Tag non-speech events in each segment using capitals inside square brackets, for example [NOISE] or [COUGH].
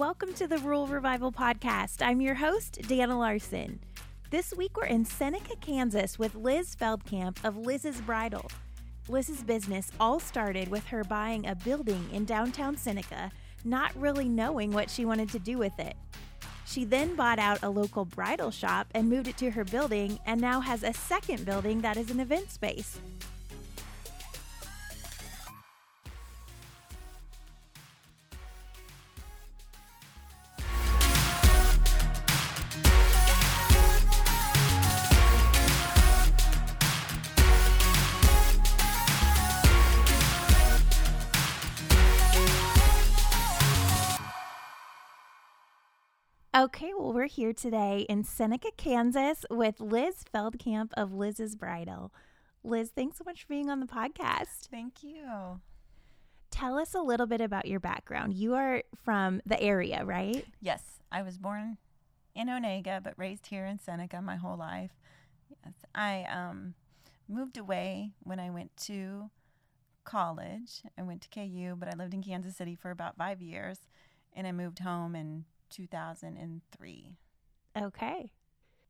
Welcome to the Rural Revival Podcast. I'm your host, Dana Larson. This week we're in Seneca, Kansas with Liz Feldkamp of Liz's Bridal. Liz's business all started with her buying a building in downtown Seneca, not really knowing what she wanted to do with it. She then bought out a local bridal shop and moved it to her building and now has a second building that is an event space. Okay, well, we're here today in Seneca, Kansas with Liz Feldkamp of Liz's Bridal. Liz, thanks so much for being on the podcast. Thank you. Tell us a little bit about your background. You are from the area, right? Yes, I was born in Onaga, but raised here in Seneca my whole life. Yes, I um, moved away when I went to college. I went to KU, but I lived in Kansas City for about five years, and I moved home in 2003. Okay.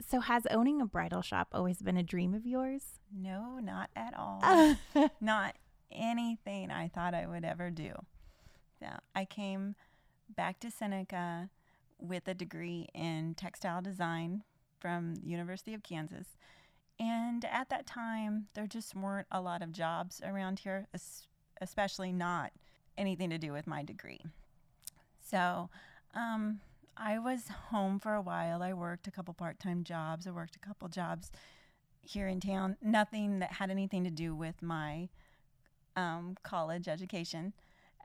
So, has owning a bridal shop always been a dream of yours? No, not at all. [LAUGHS] not anything I thought I would ever do. Now, I came back to Seneca with a degree in textile design from the University of Kansas. And at that time, there just weren't a lot of jobs around here, especially not anything to do with my degree. So, um, I was home for a while. I worked a couple part time jobs. I worked a couple jobs here in town. Nothing that had anything to do with my um, college education.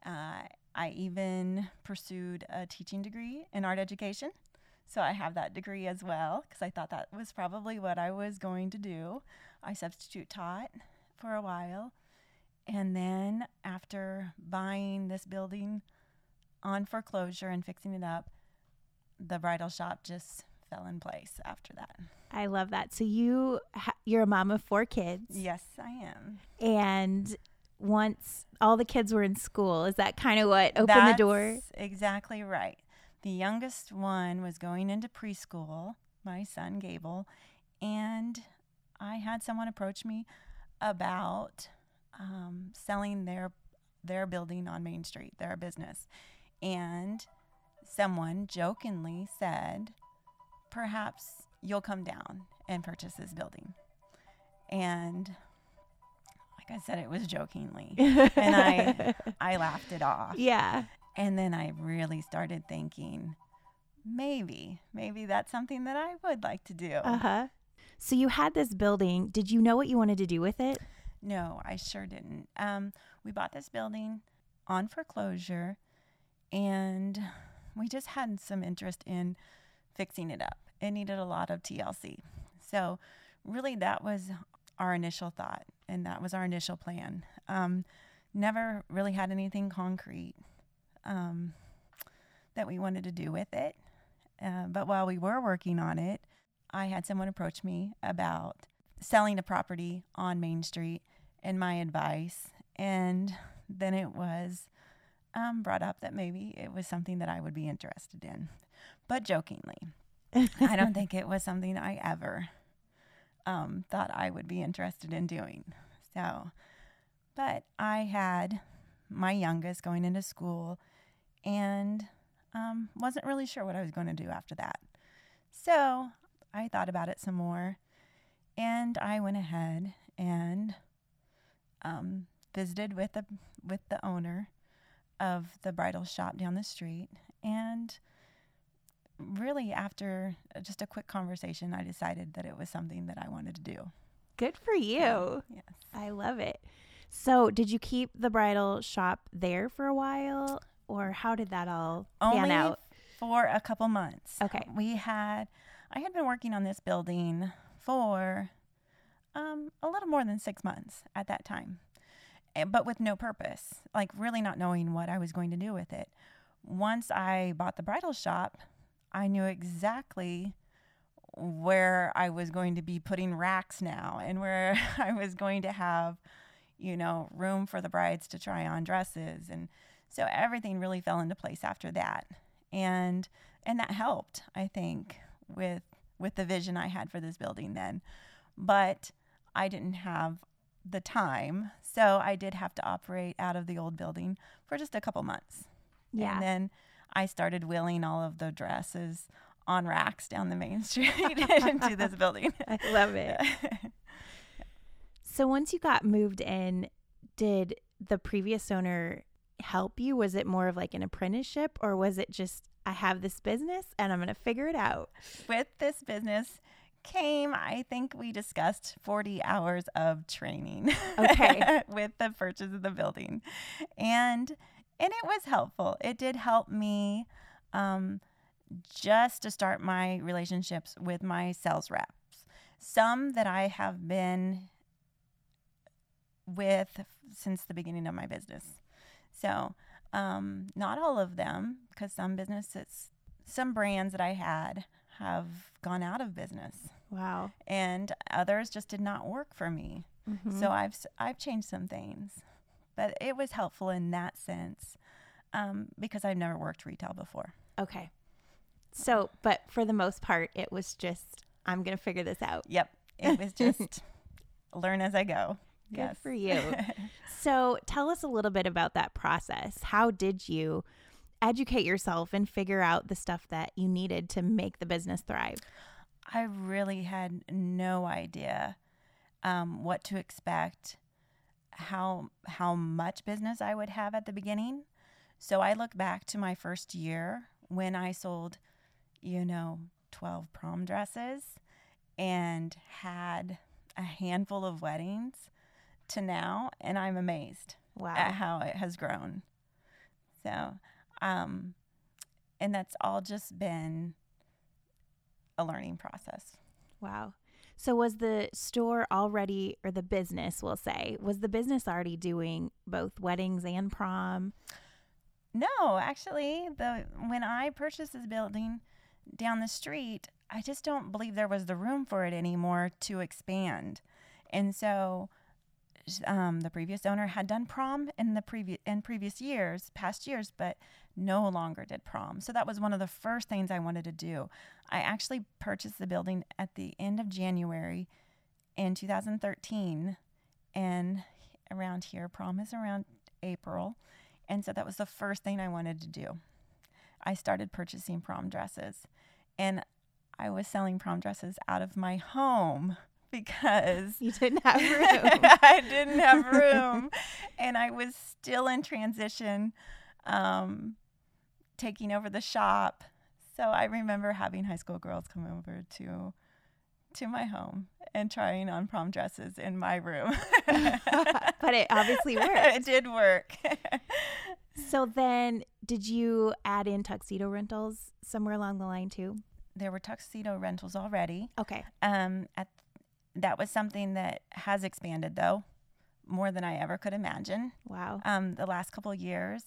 Uh, I even pursued a teaching degree in art education. So I have that degree as well because I thought that was probably what I was going to do. I substitute taught for a while. And then after buying this building on foreclosure and fixing it up, the bridal shop just fell in place after that. I love that. So you ha- you're a mom of four kids. Yes, I am. And once all the kids were in school, is that kind of what opened That's the door? Exactly right. The youngest one was going into preschool, my son Gable, and I had someone approach me about um, selling their their building on Main Street, their business, and someone jokingly said, Perhaps you'll come down and purchase this building. And like I said, it was jokingly. and I I [LAUGHS] laughed it off. Yeah. And then I really started thinking, maybe, maybe that's something that I would like to do. Uh-huh. So you had this building. Did you know what you wanted to do with it? No, I sure didn't. Um, we bought this building on foreclosure and we just had some interest in fixing it up. It needed a lot of TLC. So, really, that was our initial thought, and that was our initial plan. Um, never really had anything concrete um, that we wanted to do with it. Uh, but while we were working on it, I had someone approach me about selling a property on Main Street and my advice. And then it was um, brought up that maybe it was something that I would be interested in, but jokingly. [LAUGHS] I don't think it was something I ever um, thought I would be interested in doing. So, but I had my youngest going into school and um, wasn't really sure what I was going to do after that. So I thought about it some more and I went ahead and um, visited with the with the owner of the bridal shop down the street. And really, after just a quick conversation, I decided that it was something that I wanted to do. Good for you. yes. I love it. So, did you keep the bridal shop there for a while, or how did that all pan out? For a couple months. Okay. We had, I had been working on this building for um, a little more than six months at that time. But with no purpose, like really not knowing what I was going to do with it. Once I bought the bridal shop, I knew exactly where I was going to be putting racks now [LAUGHS] and where [LAUGHS] I was going to have, you know, room for the brides to try on dresses. And so everything really fell into place after that. and and that helped I think with with the vision I had for this building then. But I didn't have the time, so I did have to operate out of the old building for just a couple months. Yeah. And then I started wheeling all of the dresses on racks down the main [LAUGHS] street [LAUGHS] into this building. I love it. [LAUGHS] So once you got moved in, did the previous owner help you? Was it more of like an apprenticeship or was it just I have this business and I'm going to figure it out? With this business came, I think we discussed 40 hours of training. Okay. [LAUGHS] with the purchase of the building. And and it was helpful. It did help me um, just to start my relationships with my sales reps. Some that I have been with since the beginning of my business. So, um, not all of them, because some businesses, some brands that I had have gone out of business, Wow. and others just did not work for me. Mhm. So I've I've changed some things, but it was helpful in that sense um, because I've never worked retail before. okay. So, but for the most part, it was just I'm going to figure this out. Yep, it was [LAUGHS] just learn as I go. Good yes. for [LAUGHS] you. So, tell us a little bit about that process. How did you educate yourself and figure out the stuff that you needed to make the business thrive? I really had no idea um, what to expect, how how much business I would have at the beginning. So I look back to my first year when I sold, you know, twelve prom dresses and had a handful of weddings to now, and I'm amazed Wow. at how it has grown. So, um, and that's all just been a learning process. Wow. So was the store already or the business, we'll say, was the business already doing both weddings and prom? No, actually, the when I purchased this building down the street, I just don't believe there was the room for it anymore to expand, and so um, the previous owner had done prom in the previous in previous years, past years, but no longer did prom. So that was one of the first things I wanted to do. I actually purchased the building at the end of January in 2013, and around here, prom is around April. And so that was the first thing I wanted to do. I started purchasing prom dresses and I was selling prom dresses out of my home [LAUGHS] because You didn't have [LAUGHS] room. I didn't have room and I was still in transition, um, taking over the shop. So I remember having high school girls come over to to my home and trying on prom dresses in my room. [LAUGHS] but it obviously [LAUGHS] worked. it did work. So then, did you add in tuxedo rentals somewhere along the line too? there were tuxedo rentals already. Okay. Um, at that was something that has expanded though, more than I ever could imagine. Wow. Um, the last couple of years,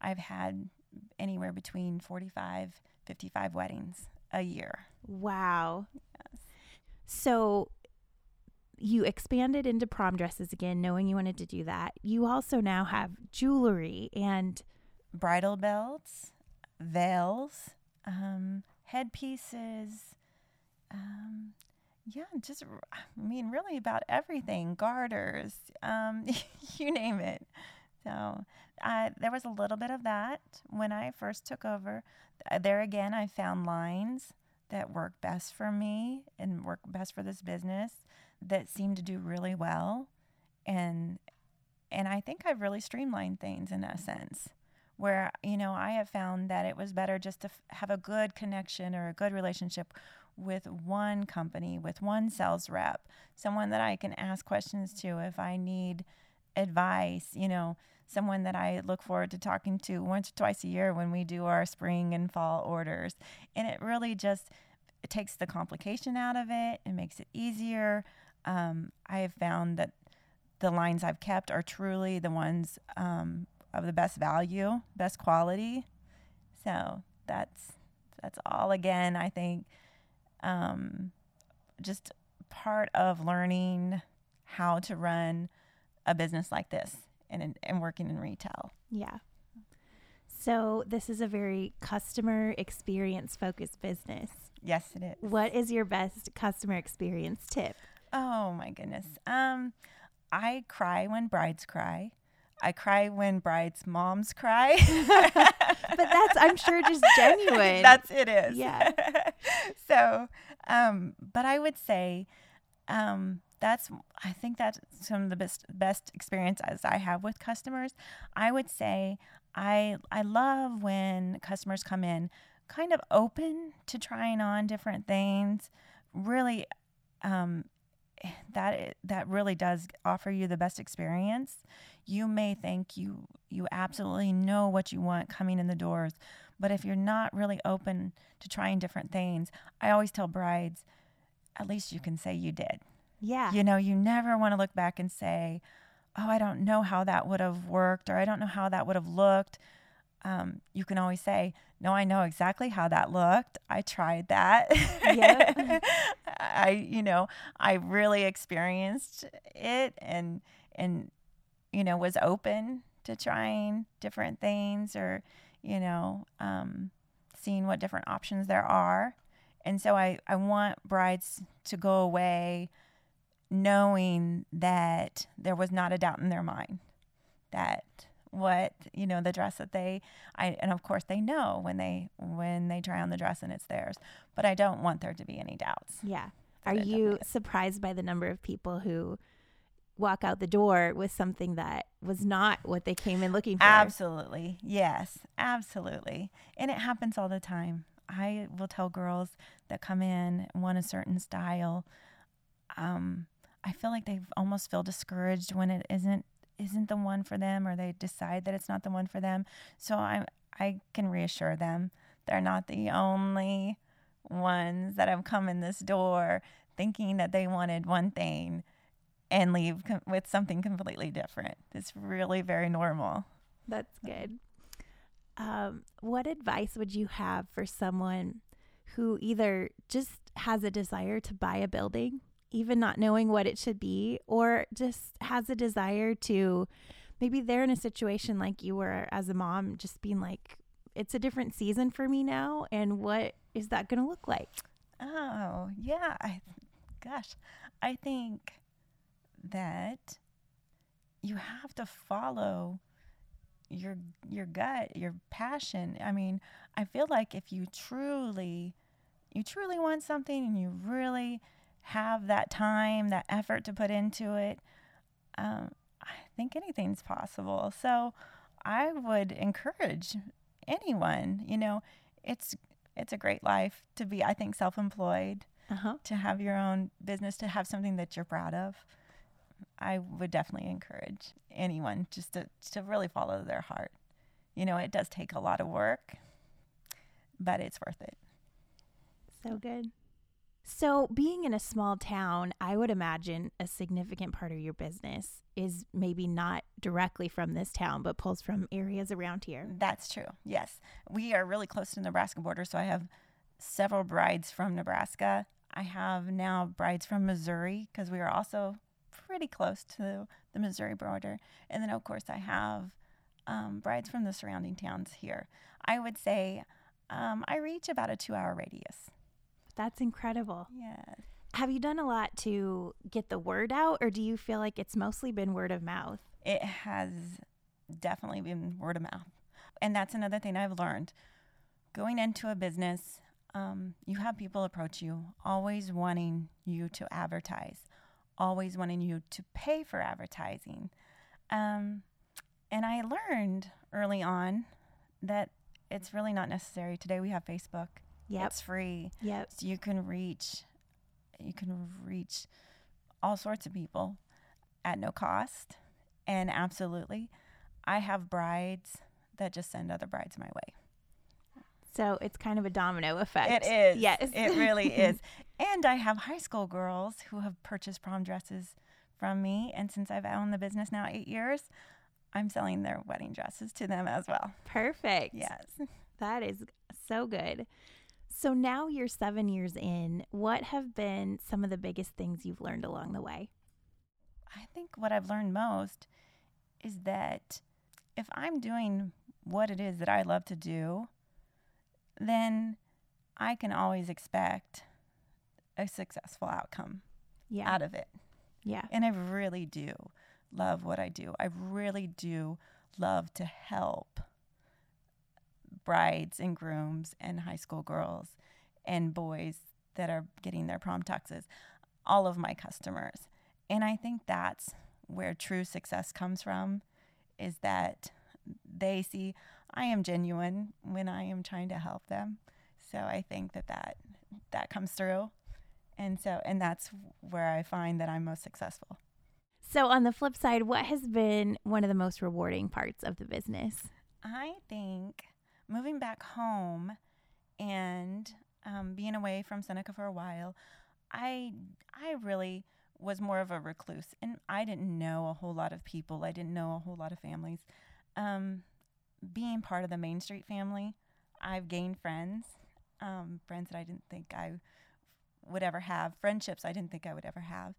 I've had anywhere between 45, 55 weddings a year. Wow. Yes. So you expanded into prom dresses again, knowing you wanted to do that. You also now have jewelry and Bridal belts, veils, um, headpieces, um, yeah, just I mean, really about everything. Garters, um, [LAUGHS] you name it. So uh, there was a little bit of that when I first took over. Uh, There again, I found lines that work best for me and work best for this business that seem to do really well, and and I think I've really streamlined things in a sense where you know I have found that it was better just to f- have a good connection or a good relationship with one company, with one sales rep, someone that I can ask questions to if I need advice, you know, someone that I look forward to talking to once or twice a year when we do our spring and fall orders. And it really just it takes the complication out of it and makes it easier. Um, I have found that the lines I've kept are truly the ones um, of the best value, best quality. So that's that's all again. I think um, just part of learning how to run a business like this and and working in retail. yeah. So, this is a very customer experience focused business. Yes, it is. What is your best customer experience tip? Oh my goodness. Um, I cry when brides cry. I cry when brides' moms cry. [LAUGHS] but that's, I'm sure, just [LAUGHS] genuine. that's it is. Yeah. [LAUGHS] so, um, but I would say, um, that's I think that's some of the best best experiences I have with customers. I would say I I love when customers come in kind of open to trying on different things. Really, um, that that really does offer you the best experience. You may think you you absolutely know what you want coming in the doors, but if you're not really open to trying different things, I always tell brides, at least you can say you did. Yeah. You know, you never want to look back and say, "Oh, I don't know how that would have worked," or "I don't know how that would have looked." Um, you can always say, "No, I know exactly how that looked. I tried that. Yeah. [LAUGHS] I, you know, I really experienced it, and and you know, was open to trying different things, or you know, um, seeing what different options there are." And so I, I want brides to go away knowing that there was not a doubt in their mind that what you know the dress that they I and of course they know when they when they try on the dress and it's theirs but I don't want there to be any doubts. Yeah. Are you surprised by the number of people who walk out the door with something that was not what they came in looking for? Absolutely. Yes, absolutely. And it happens all the time. I will tell girls that come in want a certain style um I feel like they almost feel discouraged when it isn't isn't the one for them or they decide that it's not the one for them. So I I can reassure them they're not the only ones that have come in this door thinking that they wanted one thing and leave com- with something completely different. It's really very normal. That's good. Um, what advice would you have for someone who either just has a desire to buy a building even not knowing what it should be, or just has a desire to maybe they're in a situation like you were as a mom, just being like, it's a different season for me now. And what is that going to look like? Oh, yeah. I, gosh, I think that you have to follow your your gut, your passion. I mean, I feel like if you truly you truly want something and you really have that time, that effort to put into it, um, I think anything's possible. So I would encourage anyone, you know, it's it's a great life to be, I think, self-employed, uh-huh. to have your own business, to have something that you're proud of. I would definitely encourage anyone just to to really follow their heart. You know, it does take a lot of work, but it's worth it. So good. So, being in a small town, I would imagine a significant part of your business is maybe not directly from this town, but pulls from areas around here. That's true. Yes. We are really close to the Nebraska border, so I have several brides from Nebraska. I have now brides from Missouri because we are also pretty close to the Missouri border. And then, of course, I have um, brides from the surrounding towns here. I would say um, I reach about a two hour radius. That's incredible. Yeah. Have you done a lot to get the word out, or do you feel like it's mostly been word of mouth? It has definitely been word of mouth. And that's another thing I've learned. Going into a business, um, you have people approach you, always wanting you to advertise, always wanting you to pay for advertising. Um, and I learned early on that it's really not necessary. Today we have Facebook. Yep. It's free. Yep. So you can reach you can reach all sorts of people at no cost. And absolutely, I have brides that just send other brides my way. So it's kind of a domino effect. It is. Yes. It really [LAUGHS] is. And I have high school girls who have purchased prom dresses from me. And since I've owned the business now eight years, I'm selling their wedding dresses to them as well. Perfect. Yes. That is so good. So now you're seven years in. What have been some of the biggest things you've learned along the way? I think what I've learned most is that if I'm doing what it is that I love to do, then I can always expect a successful outcome Yeah. out of it. Yeah. And I really do love what I do. I really do love to help brides and grooms and high school girls and boys that are getting their prom tuxes, all of my customers. And I think that's where true success comes from is that they see I am genuine when I am trying to help them. So I think that that, that comes through. And so, and that's where I find that I'm most successful. So, on the flip side, what has been one of the most rewarding parts of the business? I think moving back home and um, being away from Seneca for a while, I I really was more of a recluse, and I didn't know a whole lot of people. I didn't know a whole lot of families. Um, being part of the Main Street family, I've gained friends, um, friends that I didn't think I would ever have, friendships I didn't think I would ever have,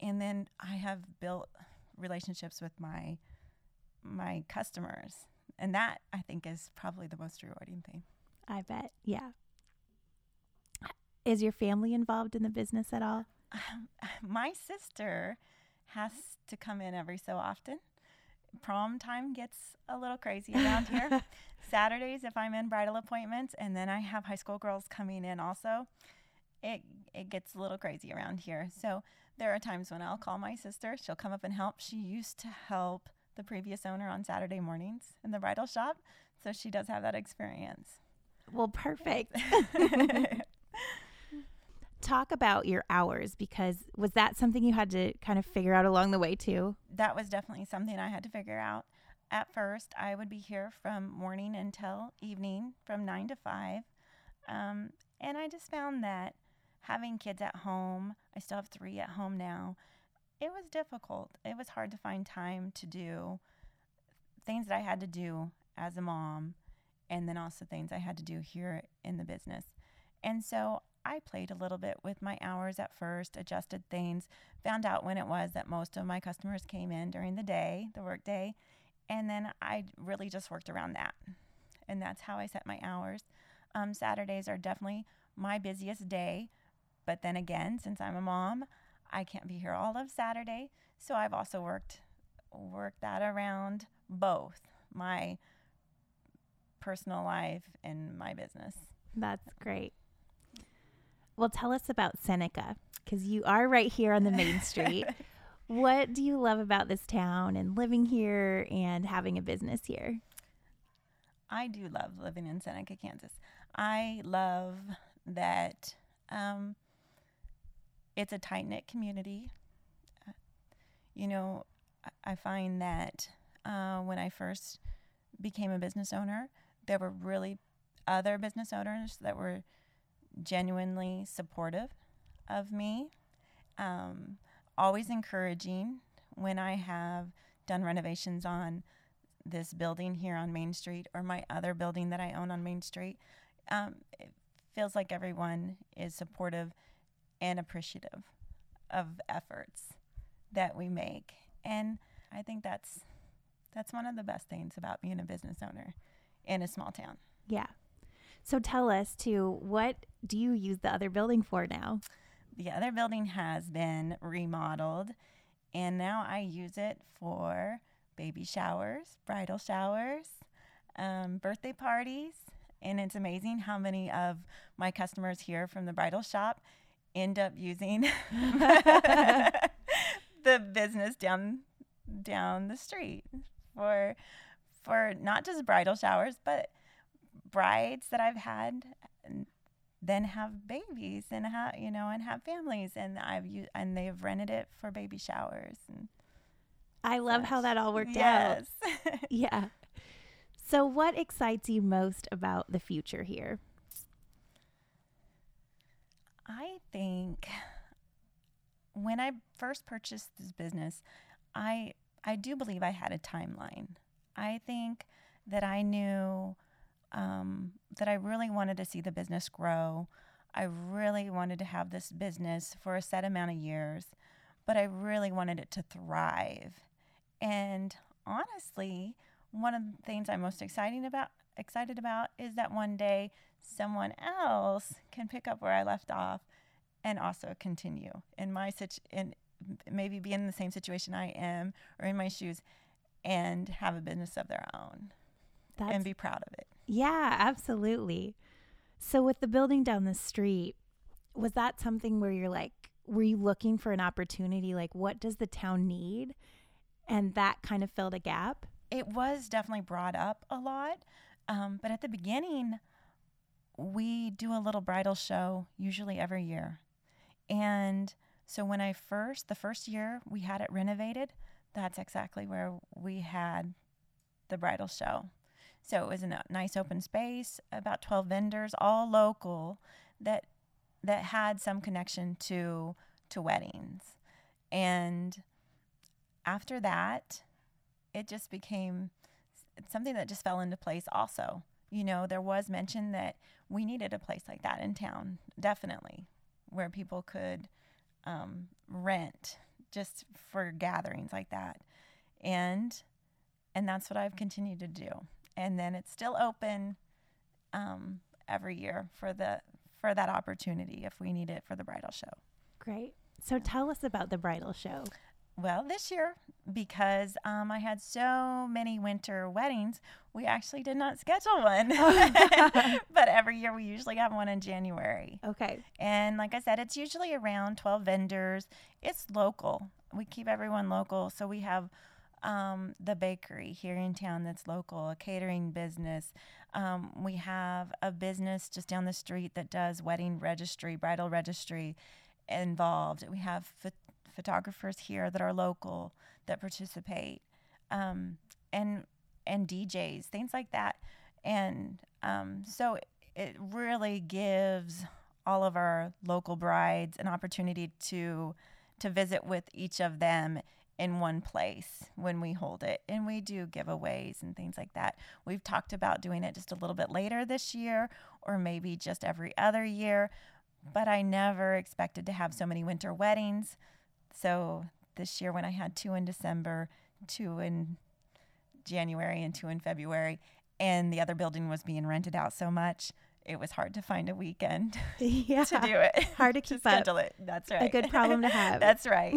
and then I have built relationships with my my customers and that I think is probably the most rewarding thing. I bet. Yeah. Is your family involved in the business at all? Um, [SIGHS] my sister has to come in every so often. Prom time gets a little crazy around here. [LAUGHS] Saturdays, if I'm in bridal appointments, and then I have high school girls coming in also, it it gets a little crazy around here. So there are times when I'll call my sister. She'll come up and help. She used to help the previous owner on Saturday mornings in the bridal shop, so she does have that experience. Well, perfect. [LAUGHS] [LAUGHS] Talk about your hours because was that something you had to kind of figure out along the way too? that was definitely something I had to figure out. At first, I would be here from morning until evening from nine to five. Um, and I just found that having kids at home, I still have three at home now, it was difficult. It was hard to find time to do things that I had to do as a mom, and then also things I had to do here in the business. And so I played a little bit with my hours at first, adjusted things, found out when it was that most of my customers came in during the day, the work day, and then I really just worked around that. And that's how I set my hours. Um, Saturdays are definitely my busiest day, but then again, since I'm a mom, I can't be here all of Saturday, so I've also worked worked that around both my personal life and my business. That's great. Well, tell us about Seneca because you are right here on the main [LAUGHS] street. what do you love about this town and living here and having a business here? I do love living in Seneca, Kansas. I love that um, it's a tight knit community. Uh, you know, I- I find that uh, when I first became a business owner, there were really other business owners that were genuinely supportive of me, um, always encouraging when I have done renovations on this building here on Main Street or my other building that I own on Main Street. Um, it feels like everyone is supportive and appreciative of efforts that we make, and I think that's that's one of the best things about being a business owner in a small town. Yeah. So tell us too, what do you use the other building for now? The other building has been remodeled, and now I use it for baby showers, bridal showers, um, birthday parties. And it's amazing how many of my customers here from the bridal shop end up using [LAUGHS] [LAUGHS] the business down down the street for for not just bridal showers, but brides that I've had then have babies and have you know and have families and I've used and they've rented it for baby showers and I love how that all worked out. [LAUGHS] Yeah. So, what excites you most about the future here? I think when I first purchased this business, I I do believe I had a timeline. I think that I knew um, that I really wanted to see the business grow. I really wanted to have this business for a set amount of years, but I really wanted it to thrive. And honestly, one of the things I'm most exciting about excited about is that one day someone else can pick up where I left off and also continue in my situ- in maybe be in the same situation I am or in my shoes and have a business of their own That's, and be proud of it. yeah, absolutely. So with the building down the street, was that something where you're like, were you looking for an opportunity? Like, what does the town need? And that kind of filled a gap. It was definitely brought up a lot, um, but at the beginning, we do a little bridal show usually every year. And so when I first, the first year we had it renovated, that's exactly where we had the bridal show. So it was a nice open space, about 12 vendors, all local that that had some connection to to weddings. And after that, it just became something that just fell into place also. You know, there was mention that we needed a place like that in town, definitely, where people could um, rent just for gatherings like that. And and that's what I've continued to do. And then it's still open um, every year for the for that opportunity if we need it for the bridal show. Great. So tell us about the bridal show. Well, this year, because um, I had so many winter weddings, we actually did not schedule one. [LAUGHS] [LAUGHS] but every year we usually have one in January. Okay. And like I said, it's usually around 12 vendors. It's local. We keep everyone local. So we have um, the bakery here in town that's local, a catering business. Um, we have a business just down the street that does wedding registry, bridal registry involved. We have photographers here that are local that participate, um, and and DJs, things like that. And um, so it really gives all of our local brides an opportunity to to visit with each of them in one place when we hold it. And we do giveaways and things like that. We've talked about doing it just a little bit later this year or maybe just every other year, but I never expected to have so many winter weddings. So this year, when I had two in December, two in January, and two in February, and the other building was being rented out so much, it was hard to find a weekend [LAUGHS] [LAUGHS] Yeah. to do it. [LAUGHS] Hard to to keep up. schedule it. That's right. A good problem to have. That's right.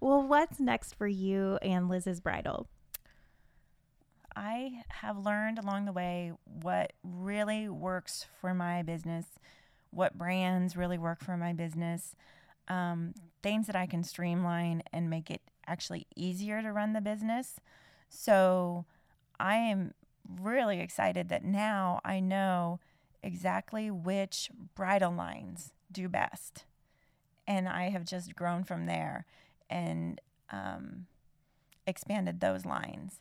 well, what's next for you and Liz's bridal? I have learned along the way what really works for my business, what brands really work for my business, um, things that I can streamline and make it actually easier to run the business. So I am really excited that now I know exactly which bridal lines do best. And I have just grown from there and um, expanded those lines.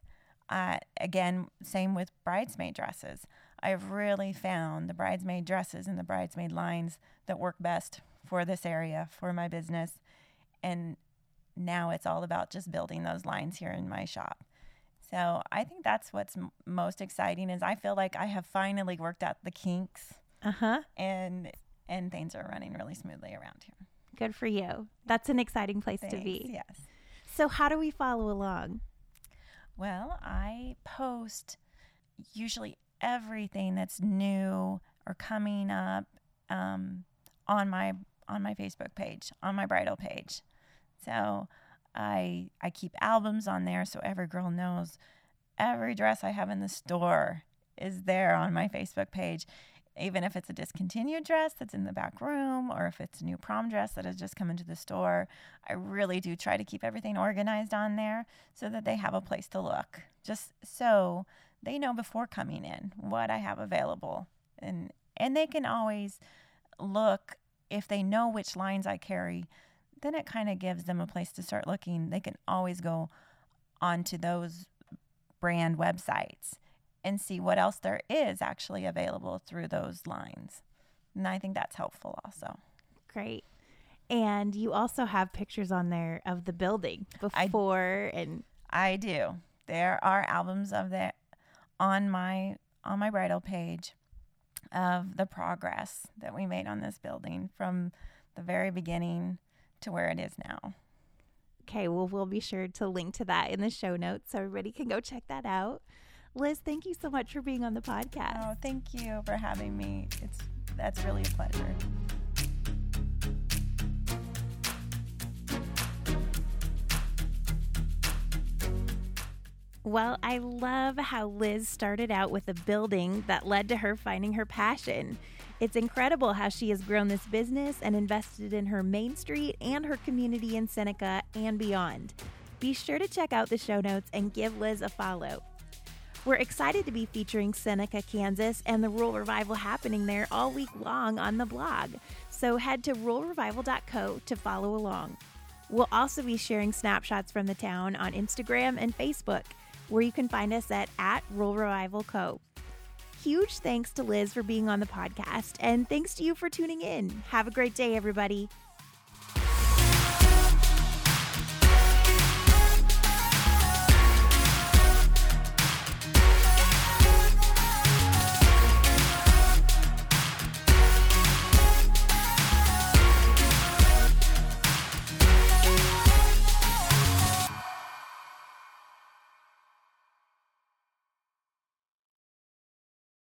Uh, again, same with bridesmaid dresses. I've really found the bridesmaid dresses and the bridesmaid lines that work best for this area, for my business. And now it's all about just building those lines here in my shop. So I think that's what's m- most exciting is I feel like I have finally worked out the kinks Uh huh. and and things are running really smoothly around here. Good for you. That's an exciting place to be. Yes. So, how do we follow along? Well, I post usually everything that's new or coming up um, on my on my Facebook page, on my bridal page. So I I keep albums on there so every girl knows every dress I have in the store is there on my Facebook page. Even if it's a discontinued dress that's in the back room or if it's a new prom dress that has just come into the store, I really do try to keep everything organized on there so that they have a place to look. Just so they know before coming in what I have available. And and they can always look if they know which lines I carry, then it kind of gives them a place to start looking. They can always go onto those brand websites and see what else there is actually available through those lines. And I think that's helpful also. Great. And you also have pictures on there of the building I- before and I do. There are albums of that on my on my bridal page of the progress that we made on this building from the very beginning to where it is now. Okay, well, we'll be sure to link to that in the show notes so everybody can go check that out. Liz, thank you so much for being on the podcast. Oh, thank you for having me. It's that's really a pleasure. Well, I love how Liz started out with a building that led to her finding her passion. It's incredible how she has grown this business and invested in her Main Street and her community in Seneca and beyond. Be sure to check out the show notes and give Liz a follow. We're excited to be featuring Seneca, Kansas, and the Rural Revival happening there all week long on the blog. So head to ruralrevival.co to follow along. We'll also be sharing snapshots from the town on Instagram and Facebook, where you can find us at, at Rural Revival Co. Huge thanks to Liz for being on the podcast, and thanks to you for tuning in. Have a great day, everybody.